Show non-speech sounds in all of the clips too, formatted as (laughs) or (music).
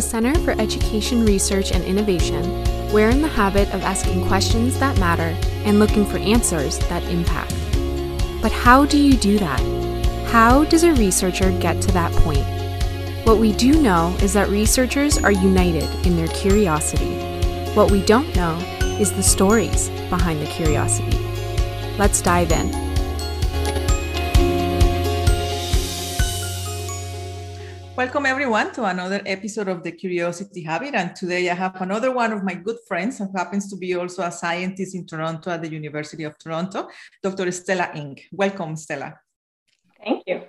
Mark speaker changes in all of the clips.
Speaker 1: The Center for Education Research and Innovation, we're in the habit of asking questions that matter and looking for answers that impact. But how do you do that? How does a researcher get to that point? What we do know is that researchers are united in their curiosity. What we don't know is the stories behind the curiosity. Let's dive in.
Speaker 2: Welcome everyone to another episode of the Curiosity Habit. And today I have another one of my good friends who happens to be also a scientist in Toronto at the University of Toronto, Dr. Stella Ng. Welcome, Stella.
Speaker 3: Thank you.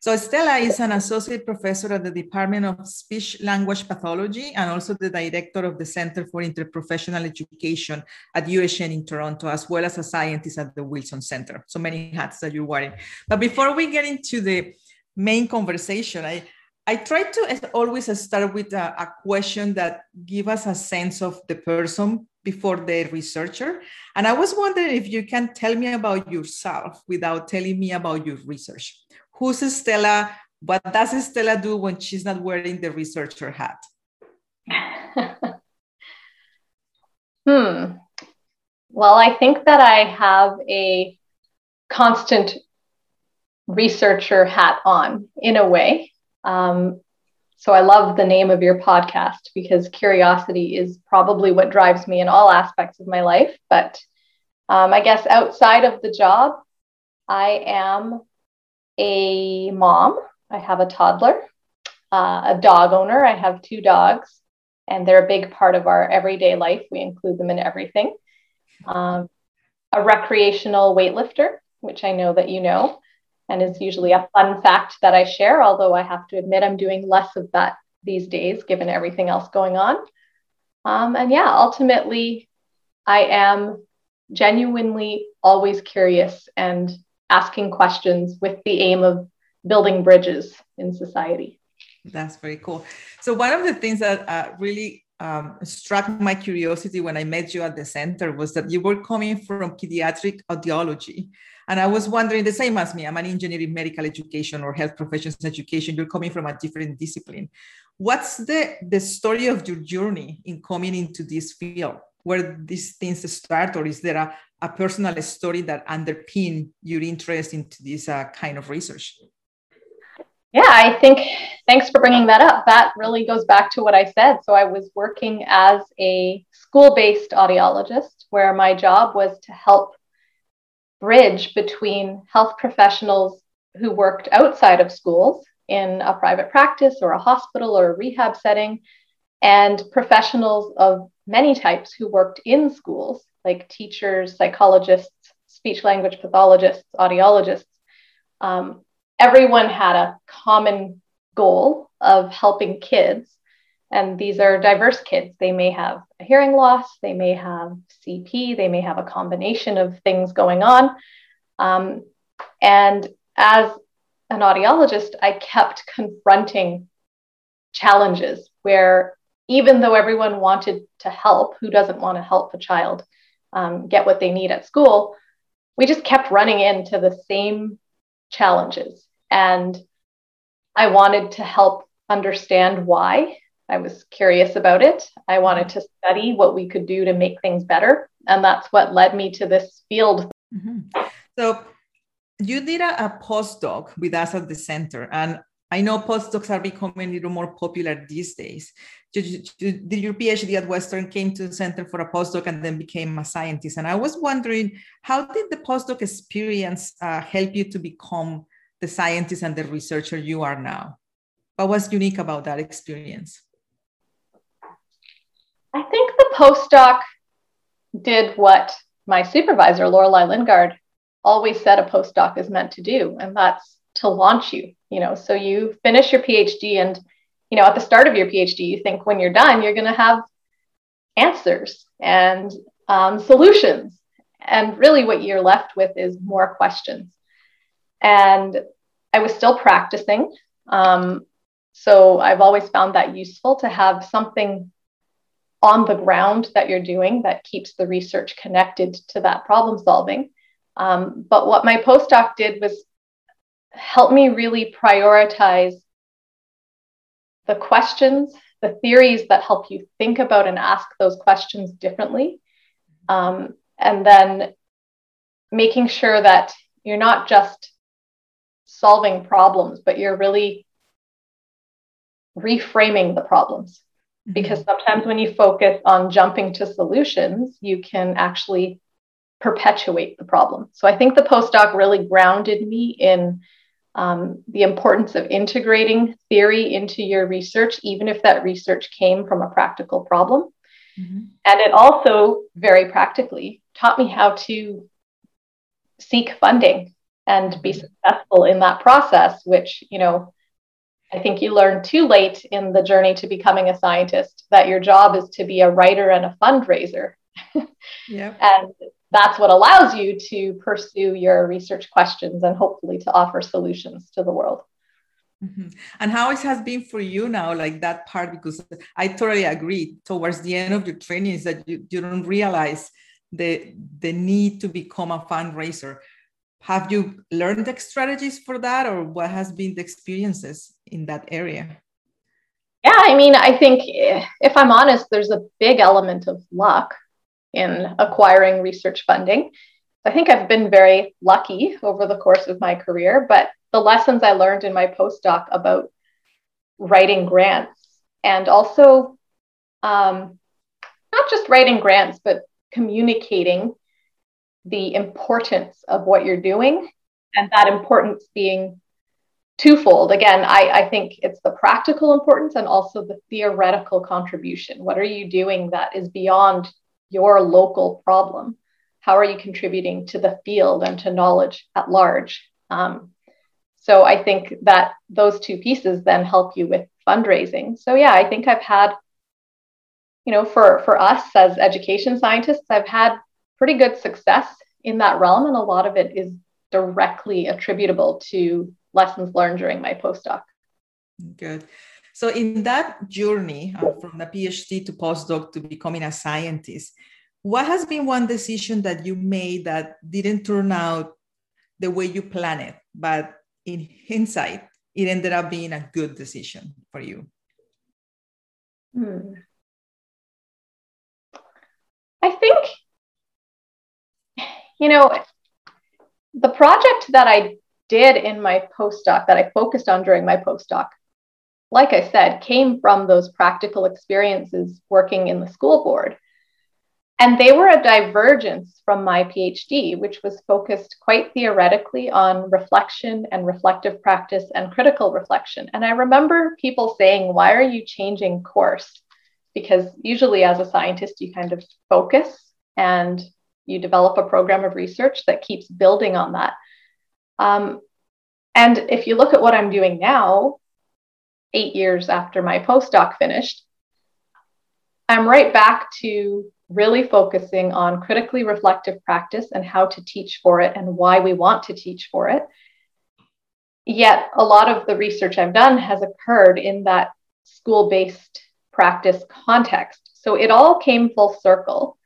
Speaker 2: So Stella is an associate professor at the Department of Speech Language Pathology and also the director of the Center for Interprofessional Education at UHN in Toronto, as well as a scientist at the Wilson Center. So many hats that you're wearing. But before we get into the main conversation. I, I try to always start with a, a question that give us a sense of the person before the researcher. And I was wondering if you can tell me about yourself without telling me about your research. Who's Stella? What does Stella do when she's not wearing the researcher hat? (laughs)
Speaker 3: hmm. Well, I think that I have a constant researcher hat on in a way. Um, so I love the name of your podcast because curiosity is probably what drives me in all aspects of my life. But um, I guess outside of the job, I am a mom. I have a toddler, uh, a dog owner. I have two dogs, and they're a big part of our everyday life. We include them in everything. Um, a recreational weightlifter, which I know that you know and is usually a fun fact that I share, although I have to admit I'm doing less of that these days given everything else going on. Um, and yeah, ultimately, I am genuinely always curious and asking questions with the aim of building bridges in society.
Speaker 2: That's very cool. So, one of the things that uh, really um, struck my curiosity when I met you at the center was that you were coming from pediatric audiology. And I was wondering the same as me, I'm an engineer in medical education or health professions education. You're coming from a different discipline. What's the, the story of your journey in coming into this field? Where these things start, or is there a, a personal story that underpin your interest into this uh, kind of research?
Speaker 3: Yeah, I think thanks for bringing that up. That really goes back to what I said. So I was working as a school based audiologist where my job was to help bridge between health professionals who worked outside of schools in a private practice or a hospital or a rehab setting and professionals of many types who worked in schools like teachers, psychologists, speech language pathologists, audiologists. Um, everyone had a common goal of helping kids. And these are diverse kids. They may have a hearing loss, they may have CP, they may have a combination of things going on. Um, and as an audiologist, I kept confronting challenges where even though everyone wanted to help, who doesn't want to help a child um, get what they need at school, we just kept running into the same challenges. And I wanted to help understand why. I was curious about it. I wanted to study what we could do to make things better. And that's what led me to this field.
Speaker 2: Mm-hmm. So, you did a, a postdoc with us at the center, and I know postdocs are becoming a little more popular these days. Did, did your PhD at Western came to the center for a postdoc and then became a scientist? And I was wondering, how did the postdoc experience uh, help you to become the scientist and the researcher you are now? What was unique about that experience?
Speaker 3: I think the postdoc did what my supervisor, Lorelei Lingard, always said a postdoc is meant to do, and that's to launch you. You know, so you finish your PhD, and you know, at the start of your PhD, you think when you're done, you're going to have answers and um, solutions, and really, what you're left with is more questions. And I was still practicing. Um, so I've always found that useful to have something on the ground that you're doing that keeps the research connected to that problem solving. Um, but what my postdoc did was help me really prioritize the questions, the theories that help you think about and ask those questions differently. Um, and then making sure that you're not just solving problems, but you're really reframing the problems. Mm-hmm. Because sometimes when you focus on jumping to solutions, you can actually perpetuate the problem. So I think the postdoc really grounded me in um, the importance of integrating theory into your research, even if that research came from a practical problem. Mm-hmm. And it also, very practically, taught me how to seek funding and be mm-hmm. successful in that process, which, you know, I think you learn too late in the journey to becoming a scientist that your job is to be a writer and a fundraiser. (laughs)
Speaker 2: yeah.
Speaker 3: and that's what allows you to pursue your research questions and hopefully to offer solutions to the world.
Speaker 2: Mm-hmm. And how it has been for you now, like that part, because I totally agree. Towards the end of your training, is that you, you don't realize the the need to become a fundraiser. Have you learned the strategies for that, or what has been the experiences in that area?
Speaker 3: Yeah, I mean, I think if I'm honest, there's a big element of luck in acquiring research funding. I think I've been very lucky over the course of my career, but the lessons I learned in my postdoc about writing grants and also um, not just writing grants, but communicating the importance of what you're doing and that importance being twofold. Again, I, I think it's the practical importance and also the theoretical contribution. What are you doing that is beyond your local problem? How are you contributing to the field and to knowledge at large? Um, so I think that those two pieces then help you with fundraising. So yeah, I think I've had, you know, for for us as education scientists, I've had pretty good success in that realm, and a lot of it is directly attributable to lessons learned during my postdoc.
Speaker 2: Good. So, in that journey uh, from the PhD to postdoc to becoming a scientist, what has been one decision that you made that didn't turn out the way you planned it, but in hindsight, it ended up being a good decision for you?
Speaker 3: Hmm. I think, you know, the project that I did in my postdoc, that I focused on during my postdoc, like I said, came from those practical experiences working in the school board. And they were a divergence from my PhD, which was focused quite theoretically on reflection and reflective practice and critical reflection. And I remember people saying, Why are you changing course? Because usually, as a scientist, you kind of focus and you develop a program of research that keeps building on that. Um, and if you look at what I'm doing now, eight years after my postdoc finished, I'm right back to really focusing on critically reflective practice and how to teach for it and why we want to teach for it. Yet, a lot of the research I've done has occurred in that school based practice context. So it all came full circle.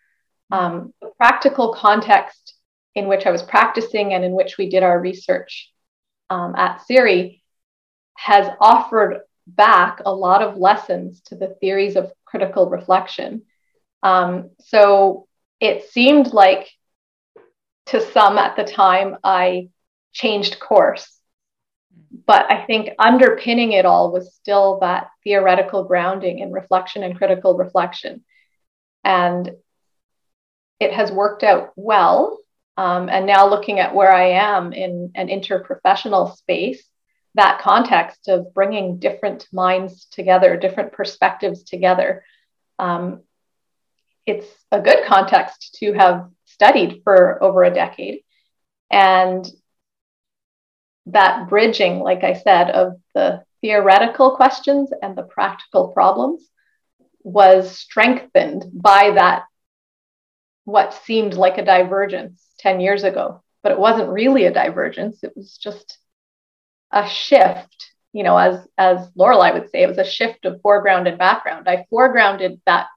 Speaker 3: Um, the practical context in which I was practicing and in which we did our research um, at CERI has offered back a lot of lessons to the theories of critical reflection. Um, so it seemed like to some at the time I changed course. But I think underpinning it all was still that theoretical grounding in reflection and critical reflection. And it has worked out well. Um, and now looking at where I am in an interprofessional space, that context of bringing different minds together, different perspectives together. Um, it's a good context to have studied for over a decade. And that bridging, like I said, of the theoretical questions and the practical problems was strengthened by that, what seemed like a divergence 10 years ago. But it wasn't really a divergence, it was just a shift you know as as Lorelei would say it was a shift of foreground and background i foregrounded that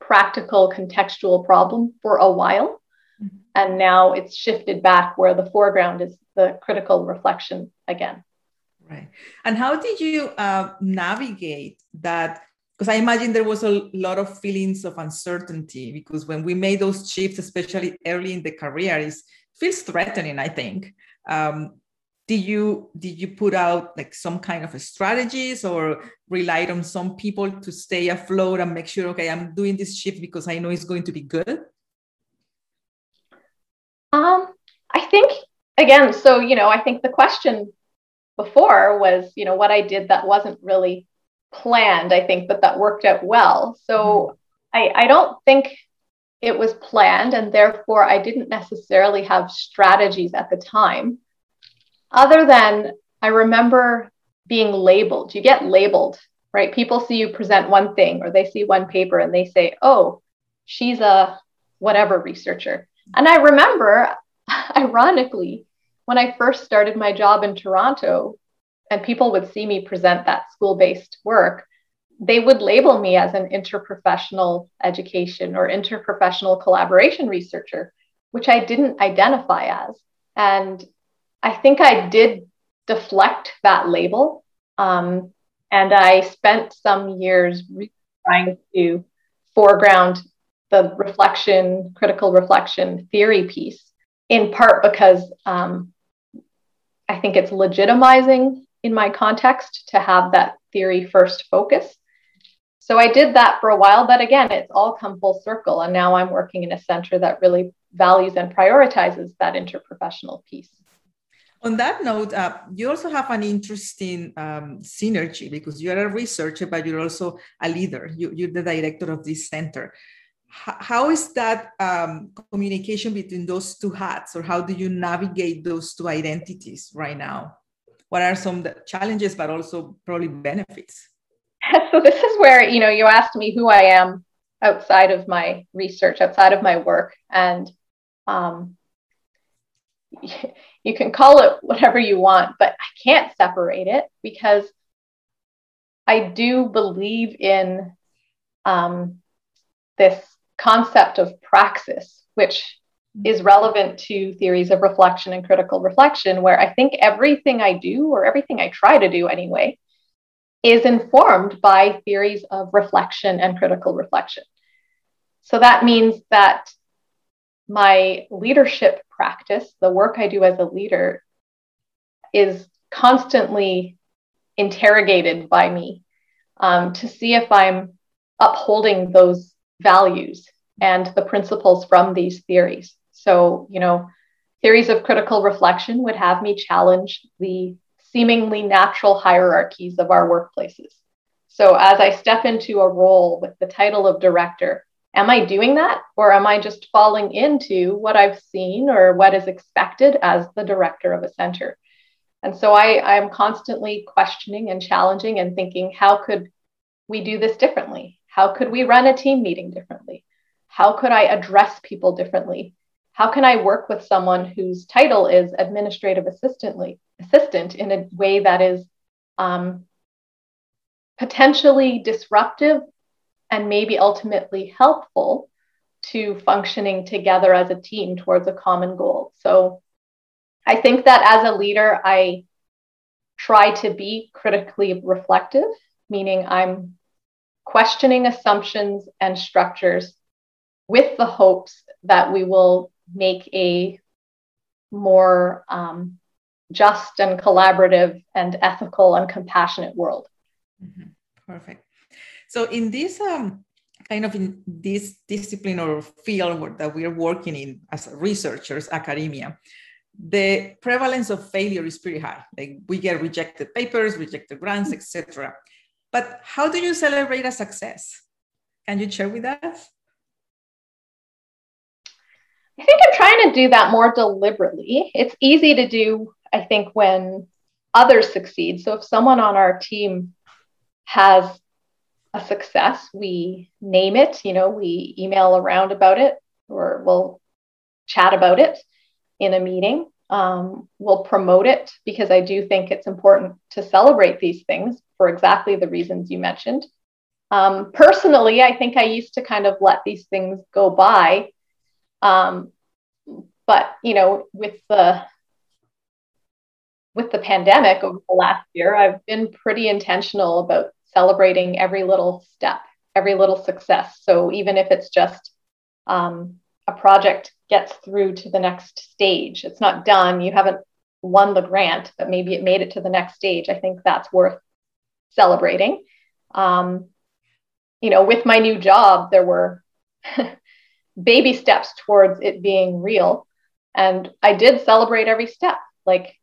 Speaker 3: practical contextual problem for a while mm-hmm. and now it's shifted back where the foreground is the critical reflection again
Speaker 2: Right. And how did you uh, navigate that? Because I imagine there was a lot of feelings of uncertainty because when we made those shifts, especially early in the career, it feels threatening, I think. Um, did you did you put out like some kind of strategies or relied on some people to stay afloat and make sure okay i'm doing this shift because i know it's going to be good
Speaker 3: um i think again so you know i think the question before was, you know, what I did that wasn't really planned, I think, but that worked out well. So mm-hmm. I, I don't think it was planned, and therefore I didn't necessarily have strategies at the time. Other than I remember being labeled, you get labeled, right? People see you present one thing or they see one paper and they say, oh, she's a whatever researcher. And I remember, (laughs) ironically, when I first started my job in Toronto and people would see me present that school based work, they would label me as an interprofessional education or interprofessional collaboration researcher, which I didn't identify as. And I think I did deflect that label. Um, and I spent some years trying to foreground the reflection, critical reflection theory piece, in part because um, I think it's legitimizing in my context to have that theory first focus. So I did that for a while, but again, it's all come full circle. And now I'm working in a center that really values and prioritizes that interprofessional piece.
Speaker 2: On that note, uh, you also have an interesting um, synergy because you're a researcher, but you're also a leader. You, are the director of this center how is that um, communication between those two hats or how do you navigate those two identities right now what are some challenges but also probably benefits? (laughs)
Speaker 3: So this is where you know you asked me who i am outside of my research outside of my work and um, (laughs) you can call it whatever you want but i can't separate it because i do believe in um, this concept of praxis, which is relevant to theories of reflection and critical reflection, where I think everything I do, or everything I try to do anyway, is informed by theories of reflection and critical reflection. So that means that my leadership practice, the work I do as a leader, is constantly interrogated by me um, to see if I'm upholding those values and the principles from these theories. So, you know, theories of critical reflection would have me challenge the seemingly natural hierarchies of our workplaces. So, as I step into a role with the title of director, am I doing that or am I just falling into what I've seen or what is expected as the director of a center? And so I, I'm constantly questioning and challenging and thinking, how could we do this differently? How could we run a team meeting differently? How could I address people differently? How can I work with someone whose title is administrative assistantly, assistant in a way that is um, potentially disruptive and maybe ultimately helpful to functioning together as a team towards a common goal? So I think that as a leader, I try to be critically reflective, meaning I'm questioning assumptions and structures with the hopes that we will make a more um, just and collaborative and ethical and compassionate world.
Speaker 2: Mm-hmm. Perfect. So in this um, kind of in this discipline or field that we are working in as researchers, academia, the prevalence of failure is pretty high. Like we get rejected papers, rejected grants, etc. But how do you celebrate a success? Can you share with us?
Speaker 3: I think I'm trying to do that more deliberately. It's easy to do, I think, when others succeed. So if someone on our team has a success, we name it, you know, we email around about it or we'll chat about it in a meeting. Um, we'll promote it because I do think it's important to celebrate these things for exactly the reasons you mentioned. Um, personally, I think I used to kind of let these things go by um, but you know, with the with the pandemic over the last year, I've been pretty intentional about celebrating every little step, every little success. So even if it's just um, a project gets through to the next stage, it's not done, you haven't won the grant, but maybe it made it to the next stage. I think that's worth celebrating. Um, you know, with my new job, there were (laughs) baby steps towards it being real. And I did celebrate every step. Like,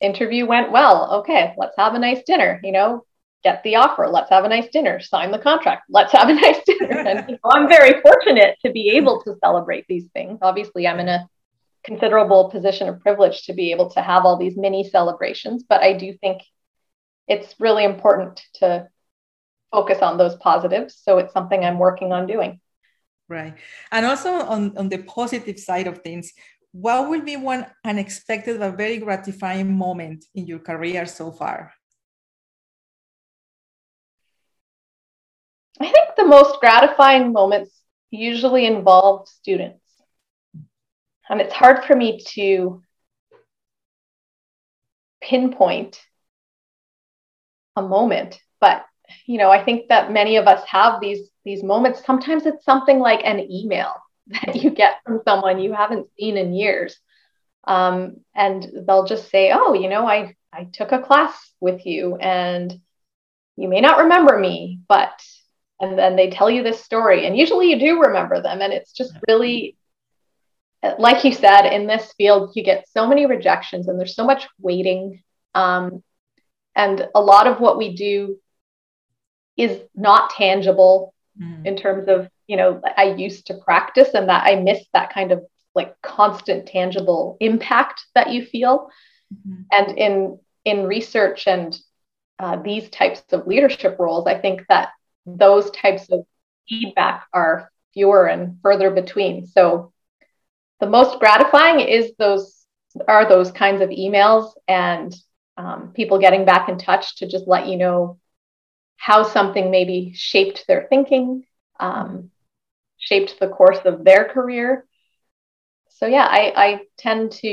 Speaker 3: interview went well. Okay, let's have a nice dinner. You know, get the offer. Let's have a nice dinner. Sign the contract. Let's have a (laughs) nice dinner. And you know, I'm very fortunate to be able to celebrate these things. Obviously, I'm in a considerable position of privilege to be able to have all these mini celebrations, but I do think it's really important to focus on those positives. So it's something I'm working on doing.
Speaker 2: Right. And also on, on the positive side of things, what will be one unexpected but very gratifying moment in your career so far?
Speaker 3: I think the most gratifying moments usually involve students. And it's hard for me to pinpoint a moment, but you know, I think that many of us have these these moments. Sometimes it's something like an email (laughs) that you get from someone you haven't seen in years. Um, and they'll just say, Oh, you know, I, I took a class with you and you may not remember me, but, and then they tell you this story. And usually you do remember them. And it's just really, like you said, in this field, you get so many rejections and there's so much waiting. Um, and a lot of what we do is not tangible mm. in terms of you know i used to practice and that i miss that kind of like constant tangible impact that you feel mm-hmm. and in in research and uh, these types of leadership roles i think that those types of feedback are fewer and further between so the most gratifying is those are those kinds of emails and um, people getting back in touch to just let you know how something maybe shaped their thinking, um, shaped the course of their career. So yeah, I, I tend to,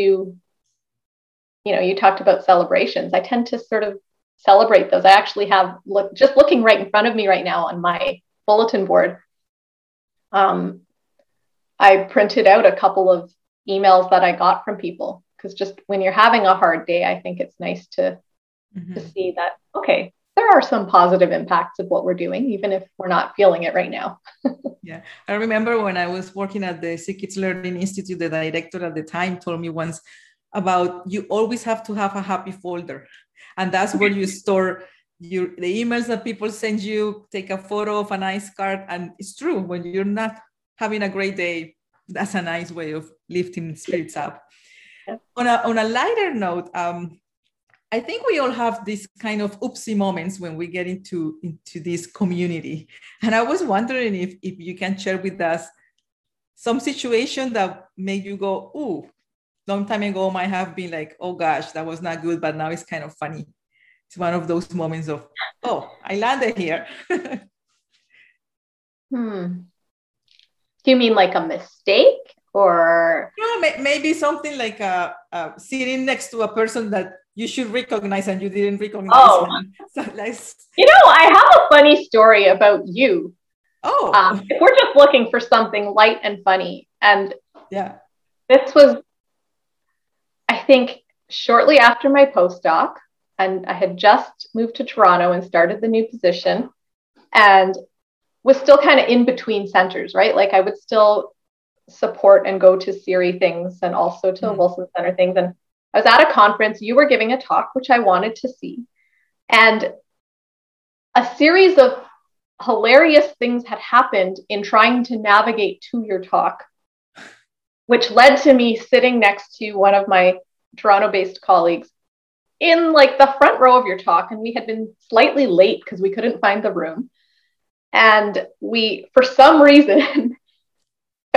Speaker 3: you know, you talked about celebrations. I tend to sort of celebrate those. I actually have look just looking right in front of me right now on my bulletin board. Um, I printed out a couple of emails that I got from people because just when you're having a hard day, I think it's nice to mm-hmm. to see that okay, there are some positive impacts of what we're doing, even if we're not feeling it right now. (laughs)
Speaker 2: yeah. I remember when I was working at the SickKids Learning Institute, the director at the time told me once about you always have to have a happy folder. And that's where you (laughs) store your the emails that people send you, take a photo of a nice card. And it's true, when you're not having a great day, that's a nice way of lifting spirits up. Yeah. On, a, on a lighter note, um, I think we all have these kind of oopsie moments when we get into into this community. And I was wondering if if you can share with us some situation that made you go, "Ooh, long time ago might have been like, oh gosh, that was not good, but now it's kind of funny." It's one of those moments of, "Oh, I landed here." (laughs)
Speaker 3: hmm. Do you mean like a mistake or?
Speaker 2: No, maybe something like uh, uh, sitting next to a person that you should recognize and you didn't recognize oh. (laughs) So let's...
Speaker 3: You know, I have a funny story about you.
Speaker 2: Oh.
Speaker 3: Um, if we're just looking for something light and funny. And
Speaker 2: yeah,
Speaker 3: this was, I think, shortly after my postdoc. And I had just moved to Toronto and started the new position and was still kind of in between centers, right? Like I would still support and go to CERI things and also to mm-hmm. Wilson Center things. And I was at a conference, you were giving a talk, which I wanted to see. And a series of hilarious things had happened in trying to navigate to your talk, which led to me sitting next to one of my Toronto based colleagues in like the front row of your talk. And we had been slightly late because we couldn't find the room. And we, for some reason, (laughs)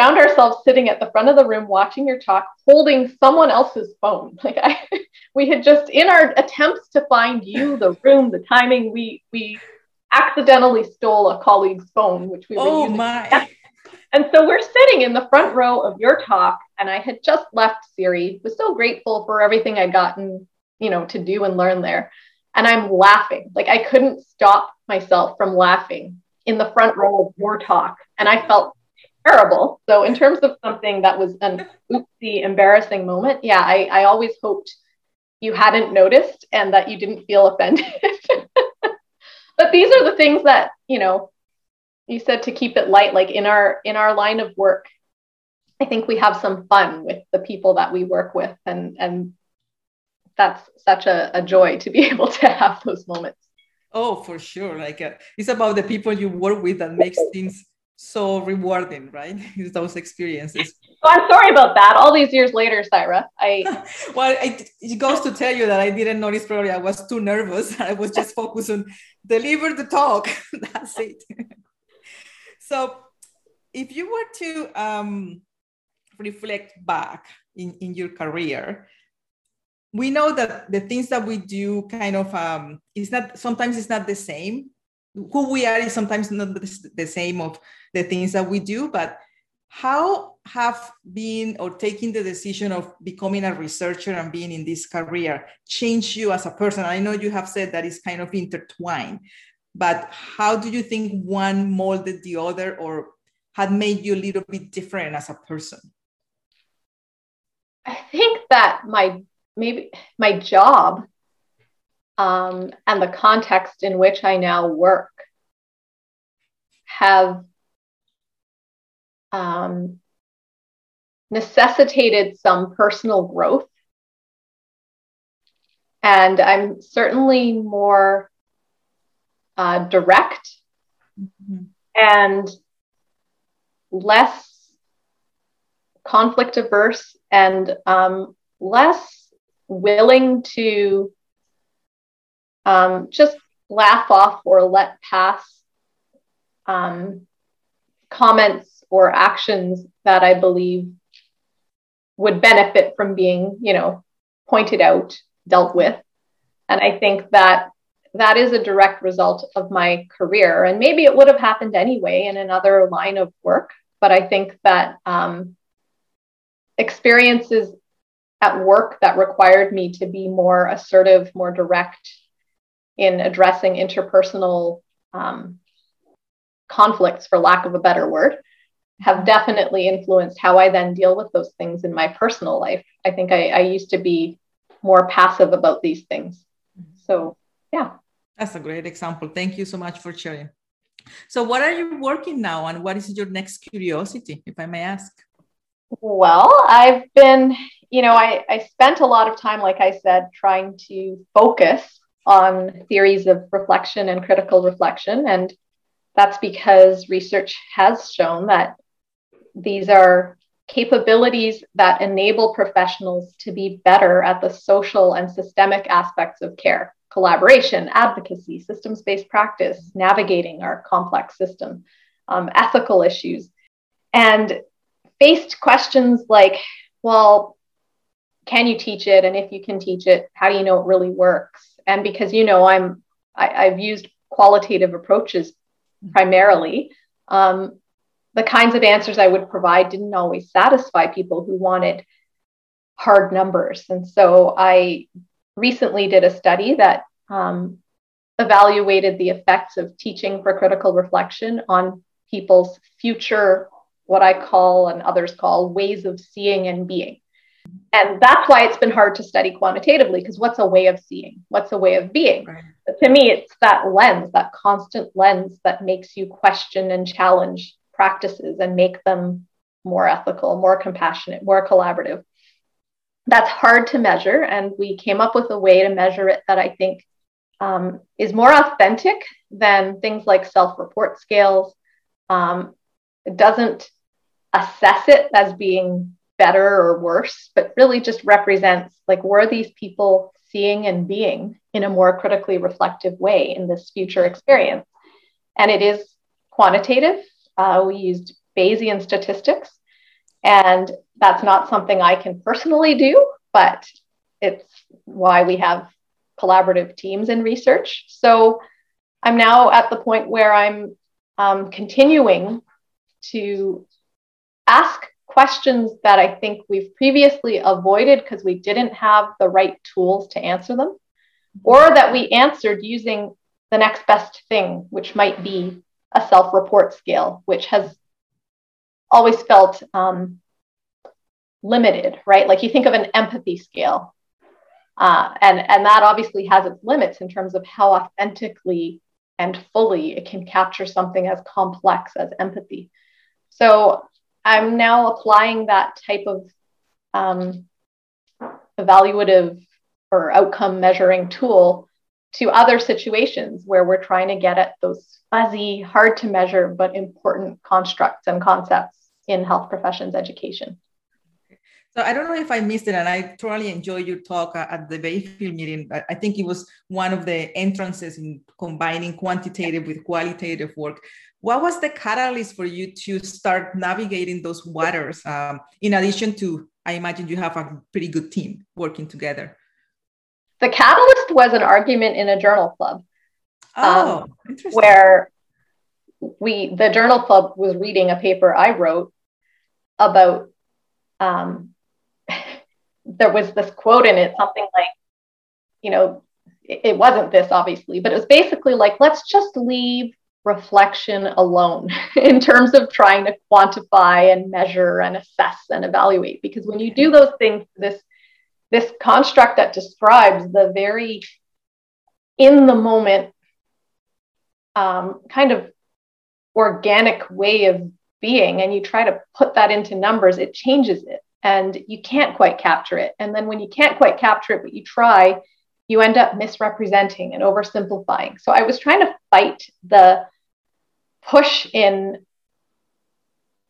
Speaker 3: found ourselves sitting at the front of the room watching your talk holding someone else's phone (laughs) like i we had just in our attempts to find you the room the timing we we accidentally stole a colleague's phone which we were
Speaker 2: oh using my (laughs)
Speaker 3: and so we're sitting in the front row of your talk and i had just left CERI was so grateful for everything i'd gotten you know, to do and learn there. And I'm laughing. Like I couldn't stop myself from laughing in the front row of your talk. And I felt terrible. So in terms of something that was an oopsie embarrassing moment, yeah, I, I always hoped you hadn't noticed and that you didn't feel offended. (laughs) but these are the things that, you know, you said to keep it light, like in our in our line of work, I think we have some fun with the people that we work with and and that's such a, a joy to be (laughs) able to have those moments.
Speaker 2: Oh, for sure. Like uh, it's about the people you work with that makes things so rewarding, right? (laughs) Is those experiences.
Speaker 3: Oh, I'm sorry about that. All these years later, Sayra, I. (laughs)
Speaker 2: well, it, it goes to tell you that I didn't notice. Probably I was too nervous. (laughs) I was just focused on deliver the talk. That's it. so, if you were to um, reflect back in, in your career, we know that the things that we do kind of um, it's not sometimes it's not the same who we are is sometimes not the same of the things that we do but how have been or taking the decision of becoming a researcher and being in this career changed you as a person? I know you have said that it's kind of intertwined but how do you think one molded the other or had made you a little bit different as a person?
Speaker 3: I think that my maybe my job um, and the context in which I now work have um, necessitated some personal growth. And I'm certainly more uh, direct mm-hmm. and less conflict averse and um, less willing to um, just laugh off or let pass um, comments or actions that I believe would benefit from being, you know, pointed out, dealt with. And I think that that is a direct result of my career. And maybe it would have happened anyway in another line of work. But I think that um, experiences at work that required me to be more assertive, more direct in addressing interpersonal um, conflicts, for lack of a better word, have definitely influenced how I then deal with those things in my personal life. I think I, I used to be more passive about these things. So, yeah.
Speaker 2: That's a great example. Thank you so much for sharing. So, what are you working now, and what is your next curiosity, if I may ask?
Speaker 3: Well, I've been you know, I, I spent a lot of time, like I said, trying to focus on theories of reflection and critical reflection. And that's because research has shown that these are capabilities that enable professionals to be better at the social and systemic aspects of care collaboration, advocacy, systems based practice, navigating our complex system, um, ethical issues. And faced questions like, well, can you teach it and if you can teach it how do you know it really works and because you know i'm I, have used qualitative approaches primarily um, the kinds of answers i would provide didn't always satisfy people who wanted hard numbers. And so i recently did a study that um, evaluated the effects of teaching for critical reflection on people's future what i call and others call ways of seeing and being and that's why it's been hard to study quantitatively because what's a way of seeing? What's a way of being? Right. to me it's that lens that constant lens that makes you question and challenge practices and make them more ethical more compassionate more collaborative. That's hard to measure and we came up with a way to measure it that i think um, is more authentic than things like self-report scales. Um, it doesn't assess it as being better or worse, but really just represents like were these people seeing and being in a more critically reflective way in this future experience. And it is quantitative. Uh, we used Bayesian statistics, and that's not something I can personally do, but it's why we have collaborative teams in research. So I'm now at the point where I'm um, continuing to ask questions that I think we've previously avoided because we didn't have the right tools to answer them, or that we answered using the next best thing, which might be a self report scale, which has always felt um, limited, right? Like you think of an empathy scale, uh, and, and that obviously has its limits in terms of how authentically and fully it can capture something as complex as empathy. So I'm now applying that type of um, evaluative or outcome measuring tool to other situations where we're trying to get at those fuzzy, hard to measure, but important constructs and concepts in health professions education.
Speaker 2: So I don't know if I missed it, and I totally enjoyed your talk at the Bayfield meeting. I think it was one of the entrances in combining quantitative with qualitative work. What was the catalyst for you to start navigating those waters? Um, in addition to, I imagine you have a pretty good team working together.
Speaker 3: The catalyst was an argument in a journal club.
Speaker 2: Oh, um,
Speaker 3: where we, the journal club was reading a paper I wrote about um, (laughs) there was this quote in it, something like, you know, it, it wasn't this obviously, but it was basically like, let's just leave reflection alone (laughs) in terms of trying to quantify and measure and assess and evaluate. Because when you do those things, this this construct that describes the very in the moment um, kind of organic way of being and you try to put that into numbers it changes it and you can't quite capture it. And then when you can't quite capture it, but you try, you end up misrepresenting and oversimplifying. So I was trying to fight the push in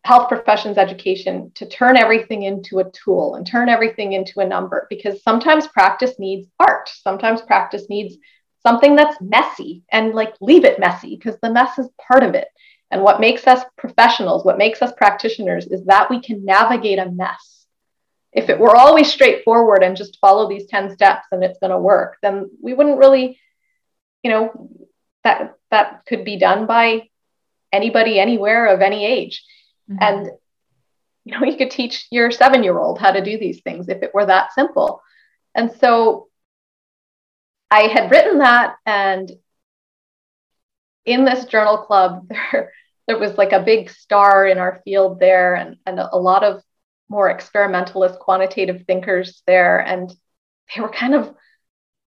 Speaker 3: health professions education to turn everything into a tool and turn everything into a number because sometimes practice needs art. Sometimes practice needs something that's messy and like leave it messy because the mess is part of it. And what makes us professionals, what makes us practitioners is that we can navigate a mess if it were always straightforward and just follow these 10 steps and it's going to work then we wouldn't really you know that that could be done by anybody anywhere of any age mm-hmm. and you know you could teach your 7 year old how to do these things if it were that simple and so i had written that and in this journal club (laughs) there there was like a big star in our field there and, and a lot of more experimentalist quantitative thinkers there and they were kind of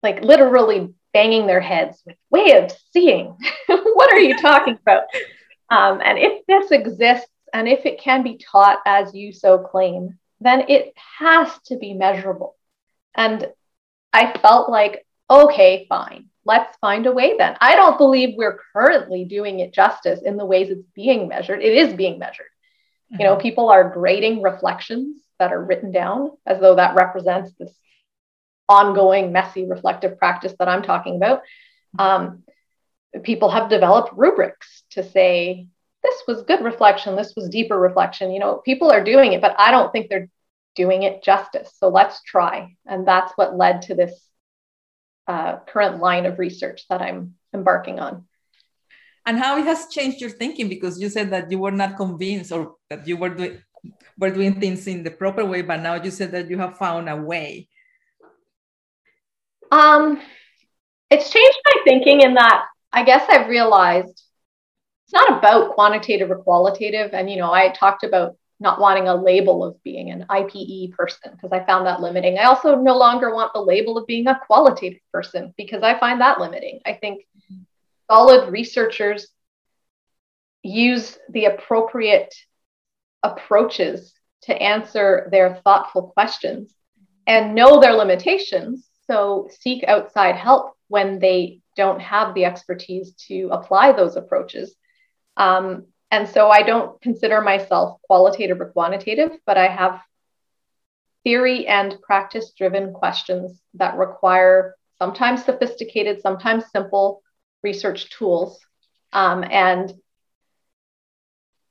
Speaker 3: like literally banging their heads with way of seeing (laughs) what are you talking (laughs) about? Um, and if this exists and if it can be taught as you so claim then it has to be measurable. And i felt like okay fine let's find a way then. I don't believe we're currently doing it justice in the ways it's being measured. It is being measured you know, mm-hmm. people are grading reflections that are written down as though that represents this ongoing, messy, reflective practice that I'm talking about. Um, people have developed rubrics to say, this was good reflection, this was deeper reflection. You know, people are doing it, but I don't think they're doing it justice. So let's try. And that's what led to this uh, current line of research that I'm embarking on
Speaker 2: and how it has changed your thinking because you said that you were not convinced or that you were doing were doing things in the proper way but now you said that you have found a way
Speaker 3: um it's changed my thinking in that i guess i've realized it's not about quantitative or qualitative and you know i talked about not wanting a label of being an IPE person because I found that limiting. I also no longer want the label of being a qualitative person because I find that limiting. I think solid researchers use the appropriate approaches to answer their thoughtful questions and know their limitations. So seek outside help when they don't have the expertise to apply those approaches. Um, and so I don't consider myself qualitative or quantitative, but I have theory and practice driven questions that require sometimes sophisticated, sometimes simple research tools. Um, and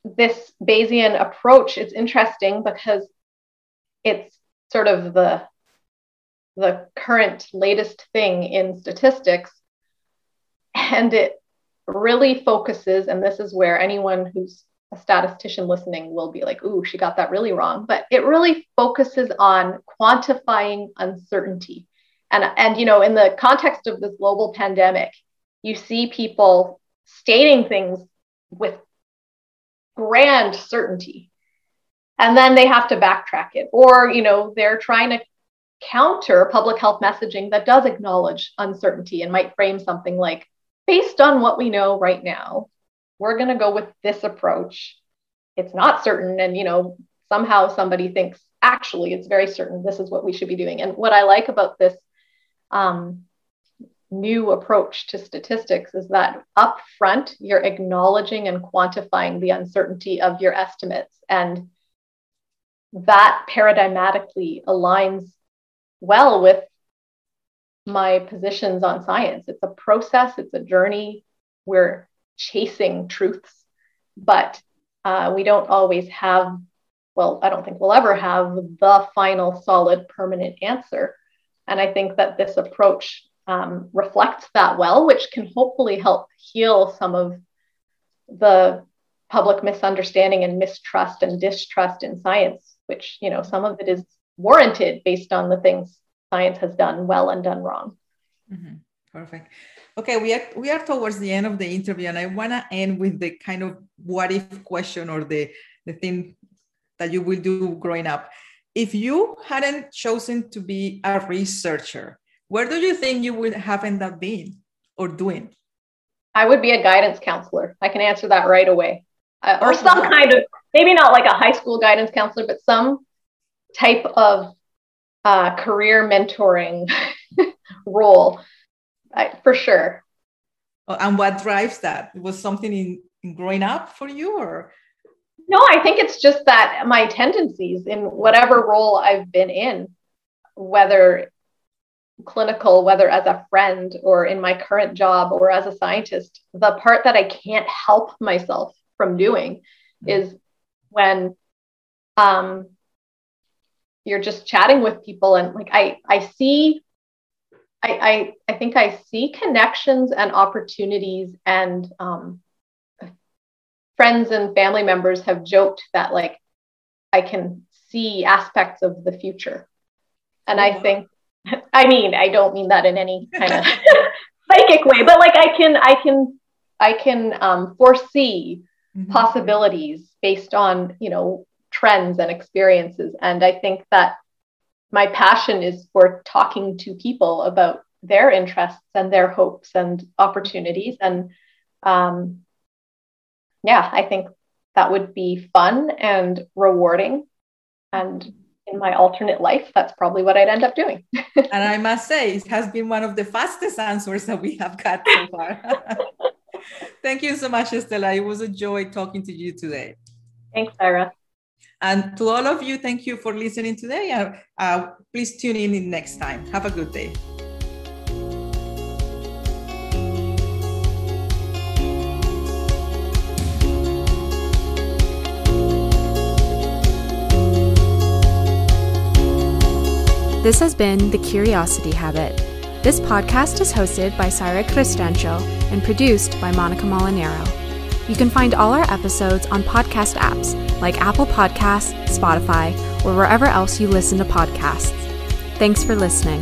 Speaker 3: this Bayesian approach is interesting because it's sort of the, the current latest thing in statistics. And it really focuses, and this is where anyone who's a statistician listening will be like, ooh, she got that really wrong. But it really focuses on quantifying uncertainty. And, and you know, in the context of this global pandemic, you see people stating things with grand certainty. And then they have to backtrack it. Or, you know, they're trying to counter public health messaging that does acknowledge uncertainty and might frame something like, based on what we know right now, we're going to go with this approach. It's not certain. And, you know, somehow somebody thinks, actually, it's very certain this is what we should be doing. And what I like about this um, new approach to statistics is that up front, you're acknowledging and quantifying the uncertainty of your estimates. And that paradigmatically aligns well with my positions on science. It's a process, it's a journey. We're chasing truths, but uh, we don't always have, well, I don't think we'll ever have the final solid permanent answer. And I think that this approach um, reflects that well, which can hopefully help heal some of the public misunderstanding and mistrust and distrust in science, which, you know, some of it is warranted based on the things science has done well and done wrong.
Speaker 2: Mm-hmm. Perfect. Okay, we are we are towards the end of the interview, and I want to end with the kind of what if question or the the thing that you will do growing up. If you hadn't chosen to be a researcher, where do you think you would have ended up being or doing?
Speaker 3: I would be a guidance counselor. I can answer that right away, uh, or some kind of maybe not like a high school guidance counselor, but some type of uh, career mentoring (laughs) role I, for sure.
Speaker 2: Oh, and what drives that? Was something in, in growing up for you or?
Speaker 3: No, I think it's just that my tendencies in whatever role I've been in, whether clinical, whether as a friend or in my current job or as a scientist, the part that I can't help myself from doing mm-hmm. is when um, you're just chatting with people and like I I see I I, I think I see connections and opportunities and um, friends and family members have joked that like I can see aspects of the future. And I think I mean, I don't mean that in any kind of (laughs) psychic way, but like I can I can I can um, foresee mm-hmm. possibilities based on, you know, trends and experiences. And I think that my passion is for talking to people about their interests and their hopes and opportunities. And um, yeah, I think that would be fun and rewarding. And in my alternate life, that's probably what I'd end up doing. (laughs)
Speaker 2: and I must say, it has been one of the fastest answers that we have got so far. (laughs) Thank you so much, Estela. It was a joy talking to you today.
Speaker 3: Thanks, Sayra.
Speaker 2: And to all of you, thank you for listening today. Uh, uh, please tune in next time. Have a good day.
Speaker 1: This has been The Curiosity Habit. This podcast is hosted by Sayra Cristancho and produced by Monica Molinero. You can find all our episodes on podcast apps like Apple Podcasts, Spotify, or wherever else you listen to podcasts. Thanks for listening.